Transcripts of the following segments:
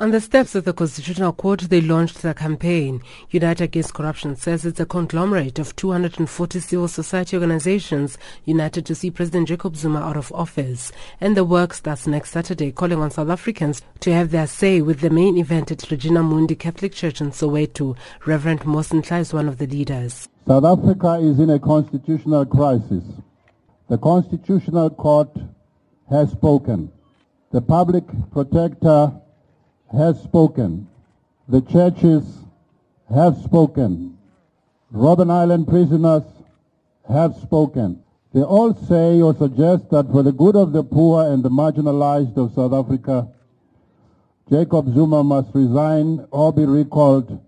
On the steps of the Constitutional Court, they launched their campaign. Unite Against Corruption says it's a conglomerate of 240 civil society organizations united to see President Jacob Zuma out of office. And the work starts next Saturday, calling on South Africans to have their say with the main event at Regina Mundi Catholic Church in Soweto. Reverend Mosentla is one of the leaders. South Africa is in a constitutional crisis. The Constitutional Court has spoken. The public protector has spoken. The churches have spoken. Robben Island prisoners have spoken. They all say or suggest that for the good of the poor and the marginalized of South Africa, Jacob Zuma must resign or be recalled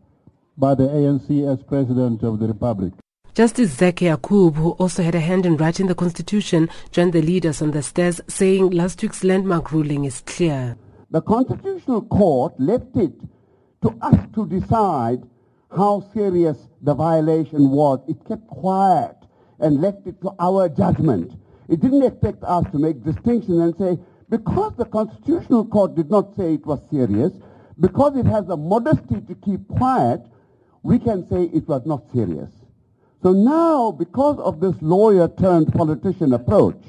by the ANC as President of the Republic. Justice Zeki Yacoob, who also had a hand in writing the Constitution, joined the leaders on the stairs, saying last week's landmark ruling is clear. The Constitutional Court left it to us to decide how serious the violation was. It kept quiet and left it to our judgment. It didn't expect us to make distinction and say, because the Constitutional Court did not say it was serious, because it has the modesty to keep quiet, we can say it was not serious. So now, because of this lawyer turned politician approach,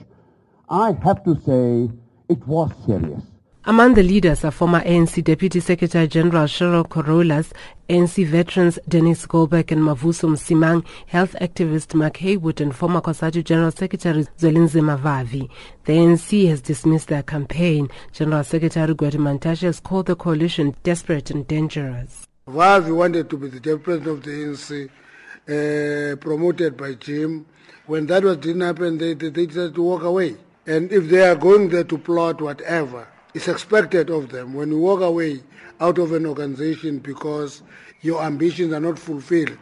I have to say it was serious. Among the leaders are former ANC Deputy Secretary General Cheryl Carolus, ANC veterans Dennis Goldberg and Mavuso Msimang, health activist Mark Haywood and former COSATU General Secretary Zwelinzima Vavi. The ANC has dismissed their campaign. General Secretary Gwede Mantashe has called the coalition desperate and dangerous. Vavi wanted to be the president of the ANC, uh, promoted by Jim. When that was didn't happen, they, they, they decided to walk away. And if they are going there to plot whatever, it's expected of them when you walk away out of an organization because your ambitions are not fulfilled.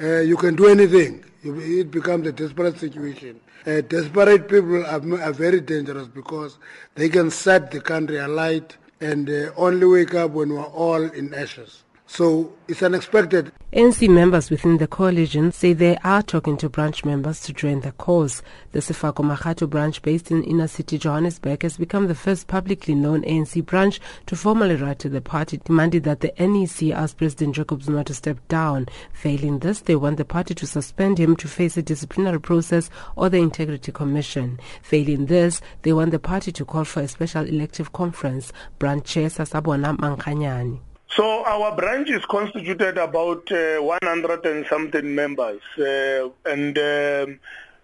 Uh, you can do anything. It becomes a desperate situation. Uh, desperate people are, are, very dangerous because they can set the country alight and uh, only wake up when we're all in ashes. So it's unexpected. ANC members within the coalition say they are talking to branch members to join the cause. The Sefako Makgatho branch based in inner city Johannesburg has become the first publicly known ANC branch to formally write to the party demanding that the NEC ask President Jacob Zuma to step down. Failing this, they want the party to suspend him to face a disciplinary process or the Integrity Commission. Failing this, they want the party to call for a special elective conference. Branch Chair Sasabona Mankanyani. So our branch is constituted about uh, 100 and something members, uh, and um,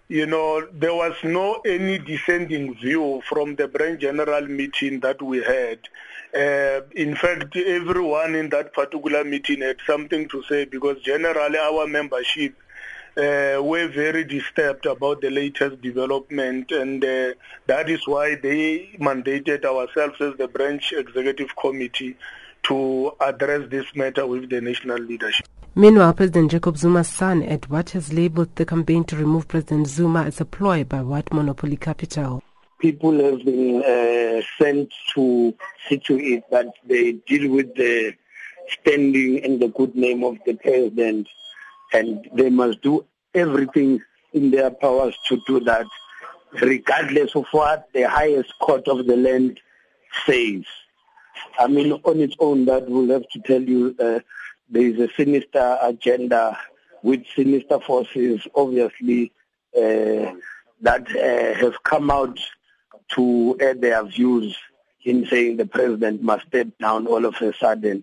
you know there was no any dissenting view from the branch general meeting that we had. Uh, in fact, everyone in that particular meeting had something to say because generally our membership uh, were very disturbed about the latest development, and uh, that is why they mandated ourselves as the branch executive committee to address this matter with the national leadership. Meanwhile, President Jacob Zuma's son, Edward, has labeled the campaign to remove President Zuma as a ploy by white monopoly capital. People have been uh, sent to see to it that they deal with the standing and the good name of the president, and they must do everything in their powers to do that, regardless of what the highest court of the land says. I mean, on its own, that will have to tell you uh, there is a sinister agenda with sinister forces, obviously, uh, that uh, have come out to air their views in saying the president must step down all of a sudden.